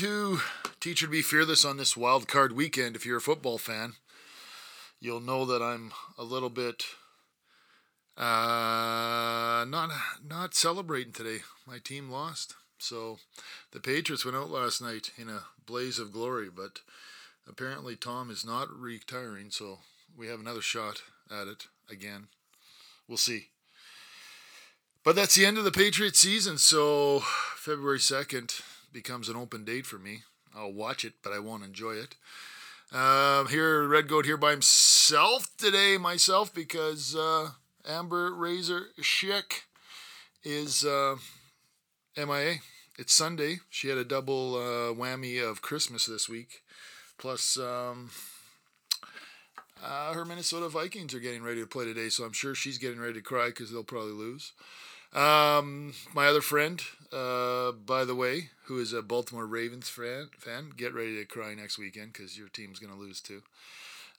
to Teacher to Be Fearless on this wild card weekend. If you're a football fan, you'll know that I'm a little bit uh, not not celebrating today. My team lost, so the Patriots went out last night in a blaze of glory. But apparently, Tom is not retiring, so we have another shot at it again. We'll see. But that's the end of the Patriots season, so February 2nd becomes an open date for me. I'll watch it, but I won't enjoy it. Uh, here, Red Goat here by himself today, myself, because uh, Amber Razor Schick is uh, MIA. It's Sunday. She had a double uh, whammy of Christmas this week. Plus, um, uh, her Minnesota Vikings are getting ready to play today, so I'm sure she's getting ready to cry because they'll probably lose. Um, my other friend, uh, by the way, who is a Baltimore Ravens fan, fan get ready to cry next weekend because your team's going to lose too.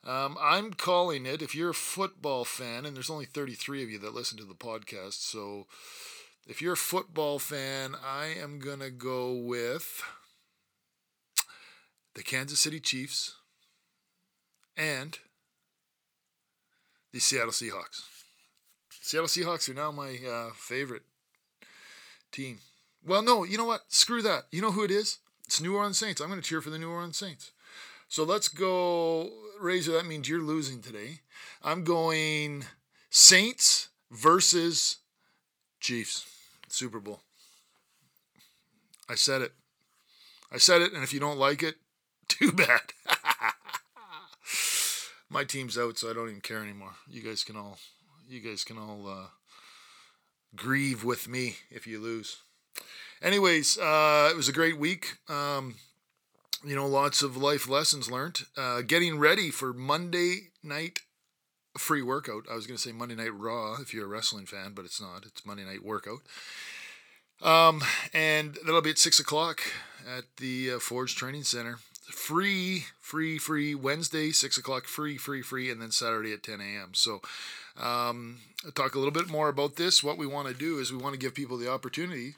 Um, I'm calling it, if you're a football fan, and there's only 33 of you that listen to the podcast, so if you're a football fan, I am going to go with the Kansas City Chiefs and the Seattle Seahawks. Seattle Seahawks are now my uh, favorite team. Well, no, you know what? Screw that. You know who it is? It's New Orleans Saints. I'm going to cheer for the New Orleans Saints. So let's go, Razor. That means you're losing today. I'm going Saints versus Chiefs. Super Bowl. I said it. I said it, and if you don't like it, too bad. My team's out, so I don't even care anymore. You guys can all you guys can all uh, grieve with me if you lose. Anyways, uh, it was a great week. Um, you know, lots of life lessons learned. Uh, getting ready for Monday night free workout. I was going to say Monday Night Raw if you're a wrestling fan, but it's not. It's Monday Night Workout. Um, and that'll be at 6 o'clock at the uh, Forge Training Center. Free, free, free. Wednesday, 6 o'clock, free, free, free. And then Saturday at 10 a.m. So um, I'll talk a little bit more about this. What we want to do is we want to give people the opportunity,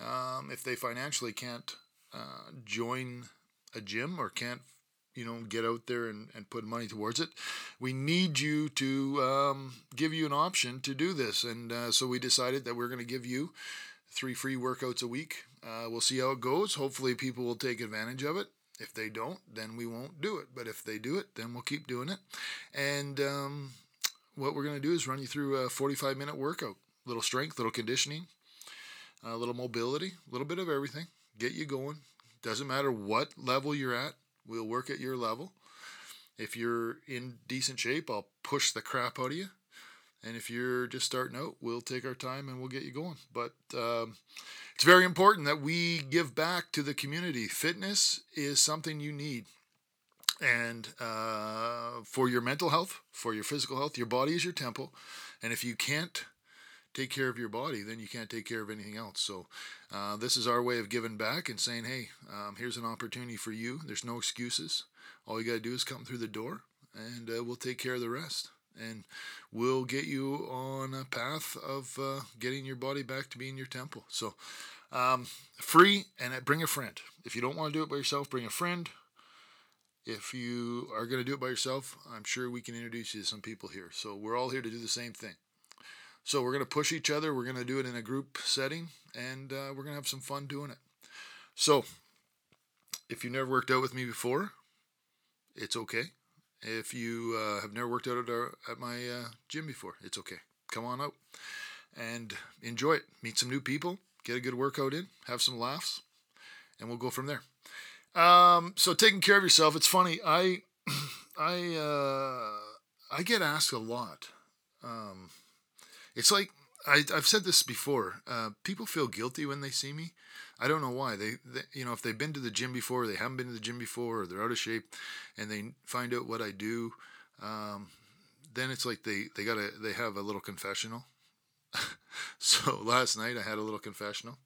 um, if they financially can't uh, join a gym or can't, you know, get out there and, and put money towards it, we need you to um, give you an option to do this. And uh, so we decided that we're going to give you three free workouts a week. Uh, we'll see how it goes. Hopefully, people will take advantage of it. If they don't, then we won't do it. But if they do it, then we'll keep doing it. And um, what we're going to do is run you through a 45 minute workout. Little strength, little conditioning, a little mobility, a little bit of everything. Get you going. Doesn't matter what level you're at, we'll work at your level. If you're in decent shape, I'll push the crap out of you. And if you're just starting out, we'll take our time and we'll get you going. But um, it's very important that we give back to the community. Fitness is something you need. And uh, for your mental health, for your physical health, your body is your temple. And if you can't take care of your body, then you can't take care of anything else. So, uh, this is our way of giving back and saying, hey, um, here's an opportunity for you. There's no excuses. All you got to do is come through the door, and uh, we'll take care of the rest. And we'll get you on a path of uh, getting your body back to being your temple. So, um, free and bring a friend. If you don't want to do it by yourself, bring a friend if you are going to do it by yourself, I'm sure we can introduce you to some people here. So we're all here to do the same thing. So we're going to push each other. We're going to do it in a group setting, and uh, we're going to have some fun doing it. So if you've never worked out with me before, it's okay. If you uh, have never worked out at, our, at my uh, gym before, it's okay. Come on out and enjoy it. Meet some new people, get a good workout in, have some laughs, and we'll go from there. Um, so taking care of yourself. It's funny. I, I, uh, I get asked a lot. Um, it's like I, have said this before. Uh, people feel guilty when they see me. I don't know why. They, they, you know, if they've been to the gym before, they haven't been to the gym before, or they're out of shape, and they find out what I do, um, then it's like they they gotta they have a little confessional. so last night I had a little confessional,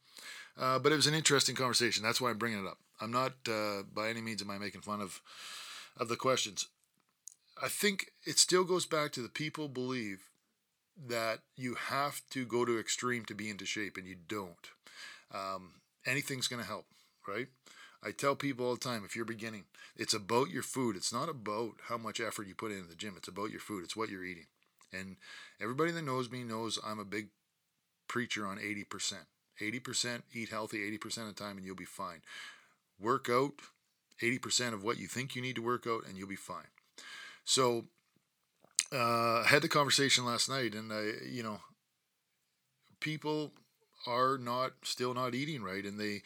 uh, but it was an interesting conversation. That's why I'm bringing it up. I'm not uh, by any means am I making fun of of the questions. I think it still goes back to the people believe that you have to go to extreme to be into shape, and you don't. Um, anything's going to help, right? I tell people all the time if you're beginning, it's about your food. It's not about how much effort you put into the gym. It's about your food. It's what you're eating. And everybody that knows me knows I'm a big preacher on 80%. 80% eat healthy 80% of the time and you'll be fine. Work out 80% of what you think you need to work out and you'll be fine. So uh, I had the conversation last night and I, you know, people are not still not eating right and they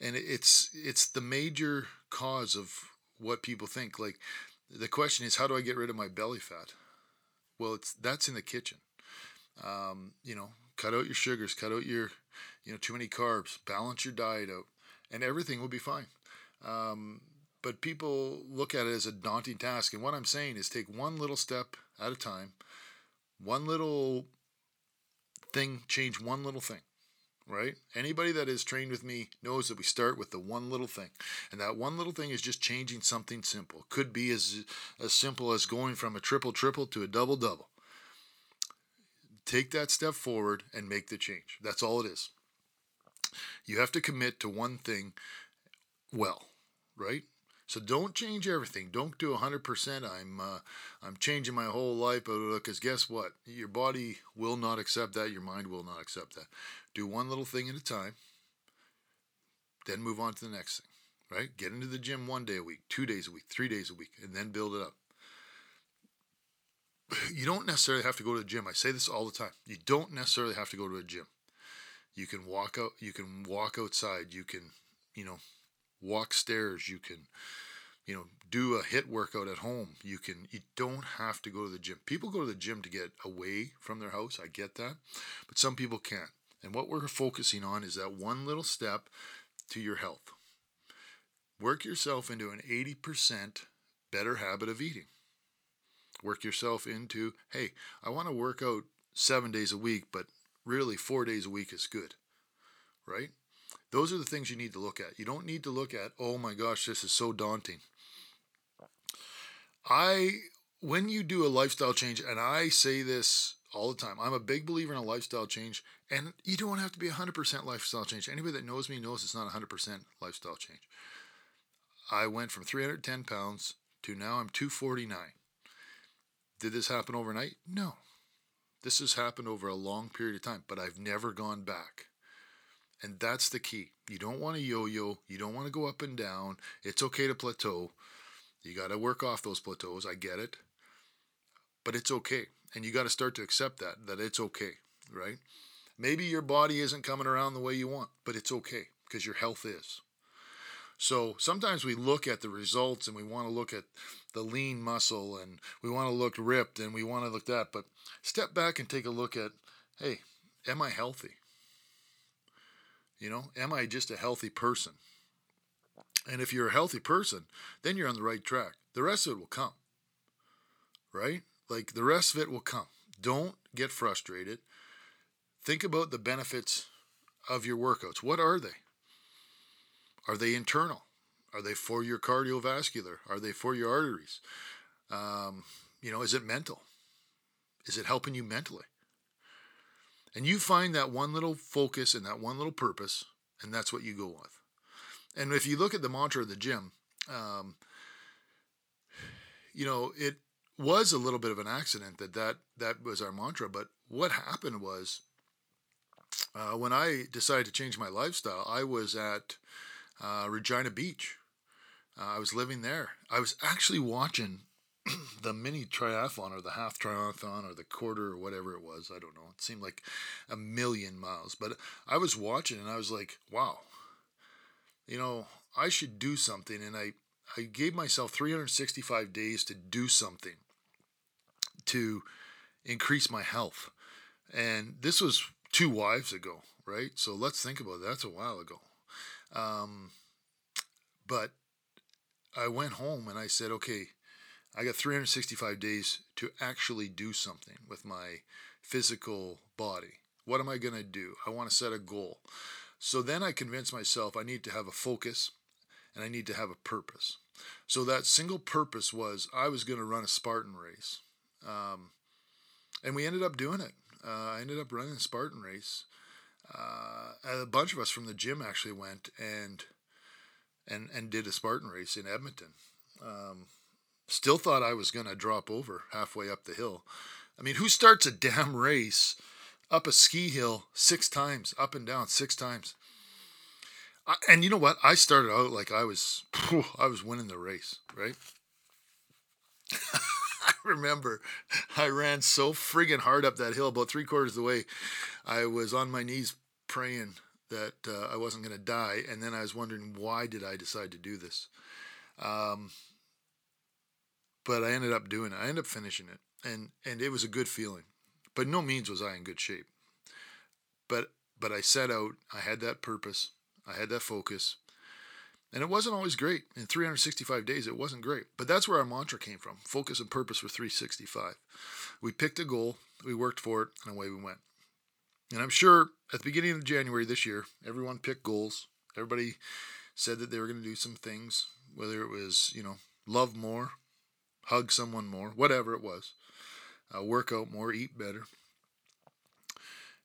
and it's it's the major cause of what people think. Like the question is how do i get rid of my belly fat? Well it's that's in the kitchen. Um, you know cut out your sugars cut out your you know too many carbs balance your diet out and everything will be fine. Um, but people look at it as a daunting task and what i'm saying is take one little step at a time one little thing change one little thing right? Anybody that is trained with me knows that we start with the one little thing. And that one little thing is just changing something simple. Could be as as simple as going from a triple triple to a double double. Take that step forward and make the change. That's all it is. You have to commit to one thing well, right? So don't change everything. Don't do 100%. I'm uh, I'm changing my whole life because guess what? Your body will not accept that. Your mind will not accept that. Do one little thing at a time. Then move on to the next thing. Right? Get into the gym one day a week, two days a week, three days a week, and then build it up. You don't necessarily have to go to the gym. I say this all the time. You don't necessarily have to go to a gym. You can walk out. You can walk outside. You can, you know, walk stairs. You can, you know, do a HIIT workout at home. You can. You don't have to go to the gym. People go to the gym to get away from their house. I get that, but some people can't. And what we're focusing on is that one little step to your health. Work yourself into an 80% better habit of eating. Work yourself into, hey, I want to work out seven days a week, but really four days a week is good, right? Those are the things you need to look at. You don't need to look at, oh my gosh, this is so daunting. I, when you do a lifestyle change, and I say this all the time, I'm a big believer in a lifestyle change, and you don't have to be 100% lifestyle change. Anybody that knows me knows it's not 100% lifestyle change. I went from 310 pounds to now I'm 249. Did this happen overnight? No. This has happened over a long period of time, but I've never gone back. And that's the key. You don't want to yo yo. You don't want to go up and down. It's okay to plateau. You got to work off those plateaus. I get it. But it's okay. And you got to start to accept that, that it's okay, right? Maybe your body isn't coming around the way you want, but it's okay because your health is. So sometimes we look at the results and we want to look at the lean muscle and we want to look ripped and we want to look that. But step back and take a look at hey, am I healthy? You know, am I just a healthy person? And if you're a healthy person, then you're on the right track. The rest of it will come. Right? Like the rest of it will come. Don't get frustrated. Think about the benefits of your workouts. What are they? Are they internal? Are they for your cardiovascular? Are they for your arteries? Um, you know, is it mental? Is it helping you mentally? And you find that one little focus and that one little purpose, and that's what you go with. And if you look at the mantra of the gym, um, you know, it was a little bit of an accident that that, that was our mantra. But what happened was uh, when I decided to change my lifestyle, I was at uh, Regina Beach. Uh, I was living there. I was actually watching the mini triathlon or the half triathlon or the quarter or whatever it was. I don't know. It seemed like a million miles. But I was watching and I was like, wow, you know, I should do something. And I, I gave myself 365 days to do something to increase my health. And this was two wives ago, right? So let's think about that. That's a while ago. Um, but I went home and I said, okay, I got 365 days to actually do something with my physical body. What am I going to do? I want to set a goal. So then I convinced myself I need to have a focus and I need to have a purpose. So that single purpose was I was going to run a Spartan race. Um, and we ended up doing it. Uh, I ended up running a Spartan race. Uh, a bunch of us from the gym actually went, and and and did a Spartan race in Edmonton. Um, still thought I was going to drop over halfway up the hill. I mean, who starts a damn race up a ski hill six times, up and down six times? I, and you know what? I started out like I was, I was winning the race, right? I remember I ran so friggin' hard up that hill, about three quarters of the way. I was on my knees praying that uh, I wasn't going to die, and then I was wondering why did I decide to do this. Um, but I ended up doing it. I ended up finishing it, and and it was a good feeling. But no means was I in good shape. But but I set out. I had that purpose. I had that focus. And it wasn't always great. In 365 days, it wasn't great. But that's where our mantra came from focus and purpose for 365. We picked a goal, we worked for it, and away we went. And I'm sure at the beginning of January this year, everyone picked goals. Everybody said that they were going to do some things, whether it was, you know, love more, hug someone more, whatever it was, uh, work out more, eat better.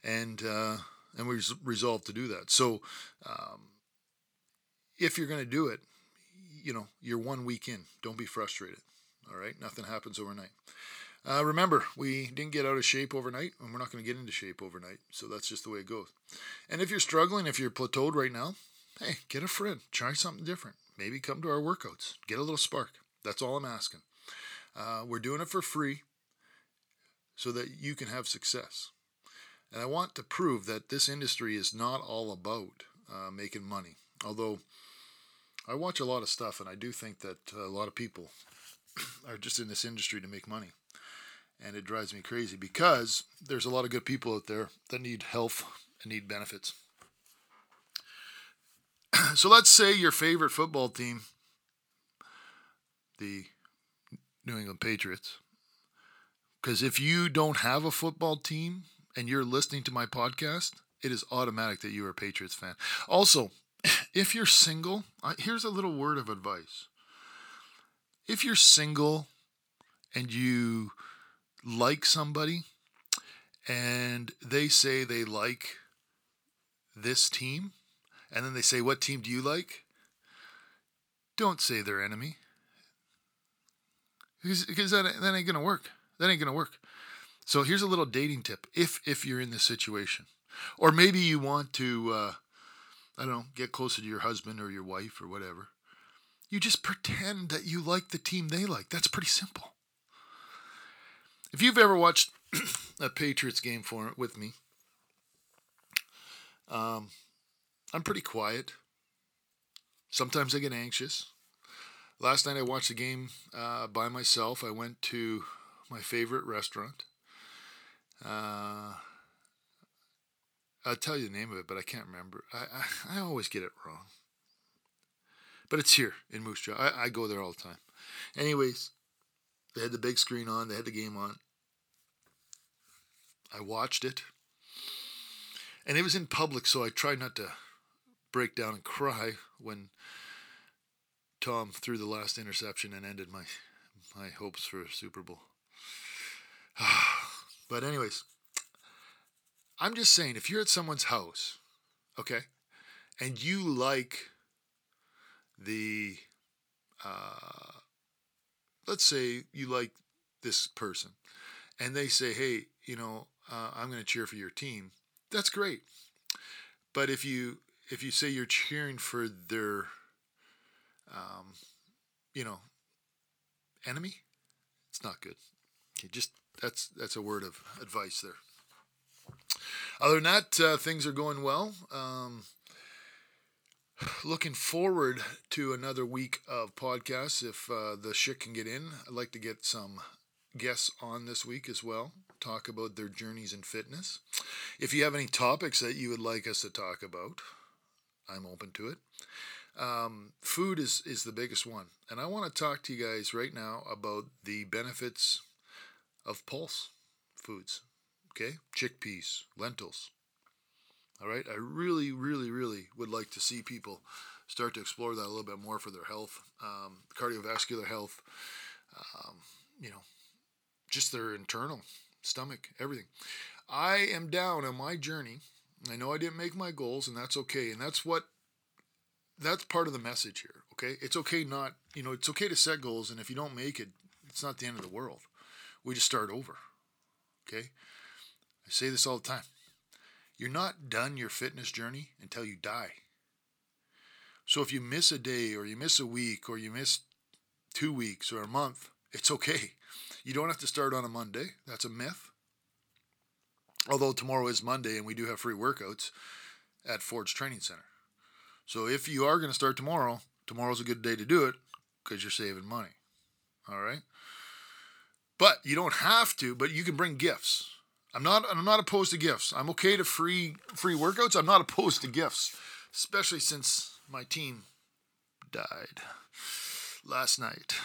And, uh, and we resolved to do that. So, um, if you're going to do it, you know, you're one week in. Don't be frustrated. All right. Nothing happens overnight. Uh, remember, we didn't get out of shape overnight, and we're not going to get into shape overnight. So that's just the way it goes. And if you're struggling, if you're plateaued right now, hey, get a friend. Try something different. Maybe come to our workouts. Get a little spark. That's all I'm asking. Uh, we're doing it for free so that you can have success. And I want to prove that this industry is not all about uh, making money. Although I watch a lot of stuff, and I do think that a lot of people are just in this industry to make money. And it drives me crazy because there's a lot of good people out there that need health and need benefits. so let's say your favorite football team, the New England Patriots, because if you don't have a football team and you're listening to my podcast, it is automatic that you are a Patriots fan. Also, if you're single, here's a little word of advice. If you're single and you like somebody and they say they like this team, and then they say, What team do you like? Don't say their enemy. Because that, that ain't to work. That ain't to work. So here's a little dating tip if if you're in this situation. Or maybe you want to uh, I don't know, get closer to your husband or your wife or whatever. You just pretend that you like the team they like. That's pretty simple. If you've ever watched a Patriots game for with me, um, I'm pretty quiet. Sometimes I get anxious. Last night I watched the game uh, by myself. I went to my favorite restaurant. Uh, I'll tell you the name of it, but I can't remember. I, I, I always get it wrong. But it's here in Moose Jaw. I, I go there all the time. Anyways, they had the big screen on, they had the game on. I watched it. And it was in public, so I tried not to break down and cry when Tom threw the last interception and ended my my hopes for a Super Bowl. but anyways, I'm just saying, if you're at someone's house, okay, and you like the, uh, let's say you like this person, and they say, hey, you know, uh, I'm going to cheer for your team. That's great. But if you if you say you're cheering for their, um, you know, enemy, it's not good. Just that's that's a word of advice there. Other than that, uh, things are going well. Um, looking forward to another week of podcasts if uh, the shit can get in. I'd like to get some guests on this week as well, talk about their journeys in fitness. If you have any topics that you would like us to talk about, I'm open to it. Um, food is, is the biggest one. And I want to talk to you guys right now about the benefits of pulse foods. Okay, chickpeas, lentils. All right, I really, really, really would like to see people start to explore that a little bit more for their health, um, cardiovascular health, um, you know, just their internal stomach, everything. I am down on my journey. I know I didn't make my goals, and that's okay. And that's what that's part of the message here. Okay, it's okay not you know it's okay to set goals, and if you don't make it, it's not the end of the world. We just start over. Okay, I say this all the time. You're not done your fitness journey until you die. So if you miss a day or you miss a week or you miss two weeks or a month, it's okay. You don't have to start on a Monday. That's a myth. Although tomorrow is Monday and we do have free workouts at Forge Training Center. So if you are going to start tomorrow, tomorrow's a good day to do it because you're saving money. All right? But you don't have to, but you can bring gifts. I'm not I'm not opposed to gifts. I'm okay to free free workouts. I'm not opposed to gifts, especially since my team died last night.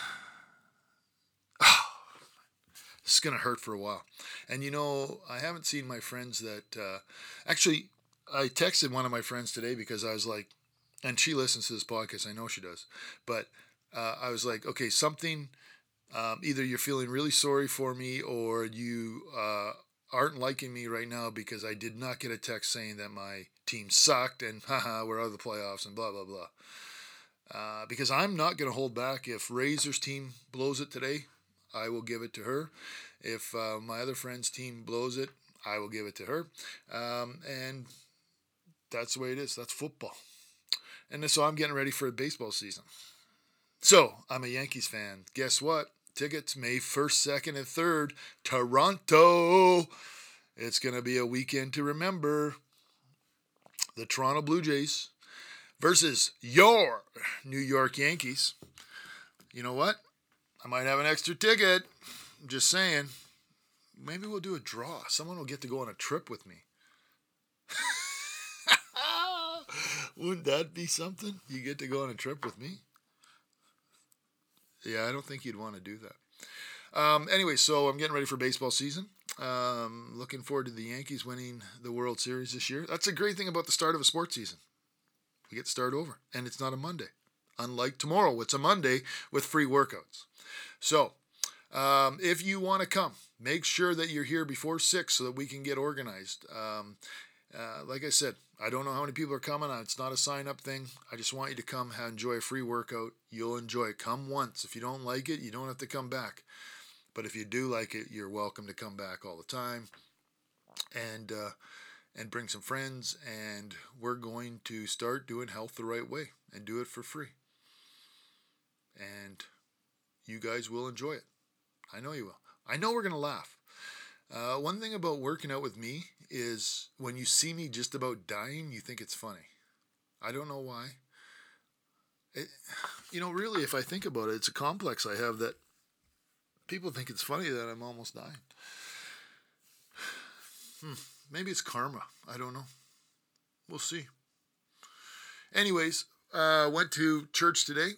Oh, this is gonna hurt for a while. And you know, I haven't seen my friends that uh, actually I texted one of my friends today because I was like, and she listens to this podcast. I know she does, but uh, I was like, okay, something. Um, either you're feeling really sorry for me, or you uh, aren't liking me right now because I did not get a text saying that my team sucked and haha, we're out of the playoffs and blah, blah, blah. Uh, because I'm not going to hold back. If Razor's team blows it today, I will give it to her. If uh, my other friend's team blows it, I will give it to her. Um, and that's the way it is. That's football. And so I'm getting ready for the baseball season. So I'm a Yankees fan. Guess what? tickets May 1st, 2nd, and 3rd, Toronto. It's going to be a weekend to remember. The Toronto Blue Jays versus your New York Yankees. You know what? I might have an extra ticket. I'm just saying. Maybe we'll do a draw. Someone will get to go on a trip with me. Wouldn't that be something? You get to go on a trip with me? Yeah, I don't think you'd want to do that. Um, anyway, so I'm getting ready for baseball season. Um, looking forward to the Yankees winning the World Series this year. That's a great thing about the start of a sports season. We get to start over, and it's not a Monday. Unlike tomorrow, it's a Monday with free workouts. So, um, if you want to come, make sure that you're here before six so that we can get organized. Um, uh, like I said, I don't know how many people are coming. It's not a sign up thing. I just want you to come enjoy a free workout. You'll enjoy it. Come once. If you don't like it, you don't have to come back. But if you do like it, you're welcome to come back all the time. And uh, and bring some friends. And we're going to start doing health the right way and do it for free. And you guys will enjoy it. I know you will. I know we're going to laugh. Uh, one thing about working out with me is when you see me just about dying, you think it's funny. I don't know why. It, you know, really, if I think about it, it's a complex I have that people think it's funny that I'm almost dying. Hmm, maybe it's karma. I don't know. We'll see. Anyways, uh, went to church today.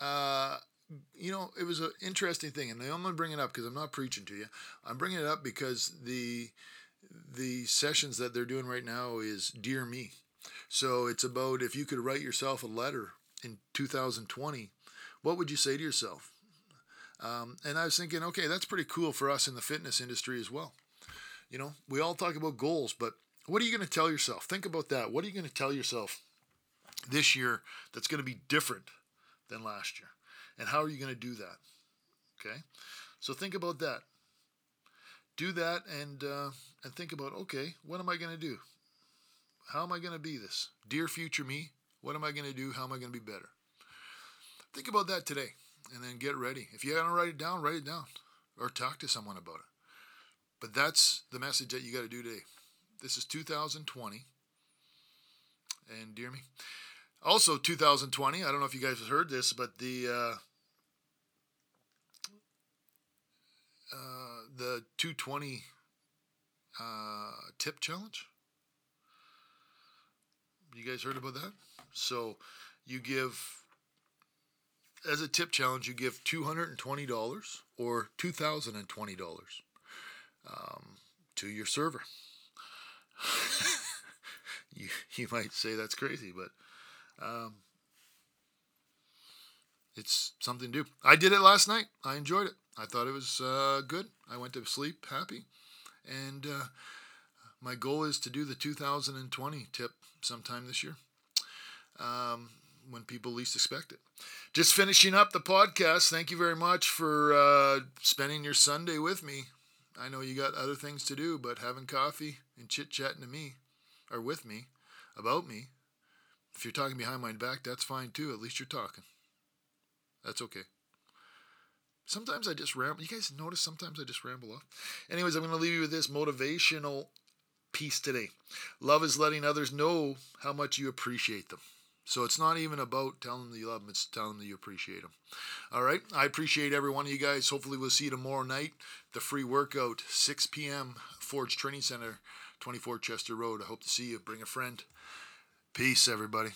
Uh, you know, it was an interesting thing, and I'm going to bring it up because I'm not preaching to you. I'm bringing it up because the the sessions that they're doing right now is Dear Me. So it's about if you could write yourself a letter in 2020, what would you say to yourself? Um, and I was thinking, okay, that's pretty cool for us in the fitness industry as well. You know, we all talk about goals, but what are you going to tell yourself? Think about that. What are you going to tell yourself this year that's going to be different than last year? And how are you going to do that? Okay. So think about that. Do that and uh, and think about okay, what am I going to do? How am I going to be this? Dear future me, what am I going to do? How am I going to be better? Think about that today and then get ready. If you haven't write it down, write it down or talk to someone about it. But that's the message that you got to do today. This is 2020. And dear me. Also, 2020, I don't know if you guys have heard this, but the uh, uh, the 220 uh, tip challenge. You guys heard about that? So you give, as a tip challenge, you give $220 or $2,020 um, to your server. you, you might say that's crazy, but um, it's something to do. I did it last night. I enjoyed it. I thought it was uh, good. I went to sleep happy. And uh, my goal is to do the 2020 tip sometime this year. Um, when people least expect it. Just finishing up the podcast. Thank you very much for uh, spending your Sunday with me. I know you got other things to do, but having coffee and chit chatting to me or with me about me, if you're talking behind my back, that's fine too. At least you're talking. That's okay. Sometimes I just ramble. You guys notice sometimes I just ramble off. Anyways, I'm going to leave you with this motivational piece today. Love is letting others know how much you appreciate them. So it's not even about telling them you love them, it's telling them that you appreciate them. All right. I appreciate every one of you guys. Hopefully, we'll see you tomorrow night. The free workout, 6 p.m., Forge Training Center, 24 Chester Road. I hope to see you. Bring a friend. Peace, everybody.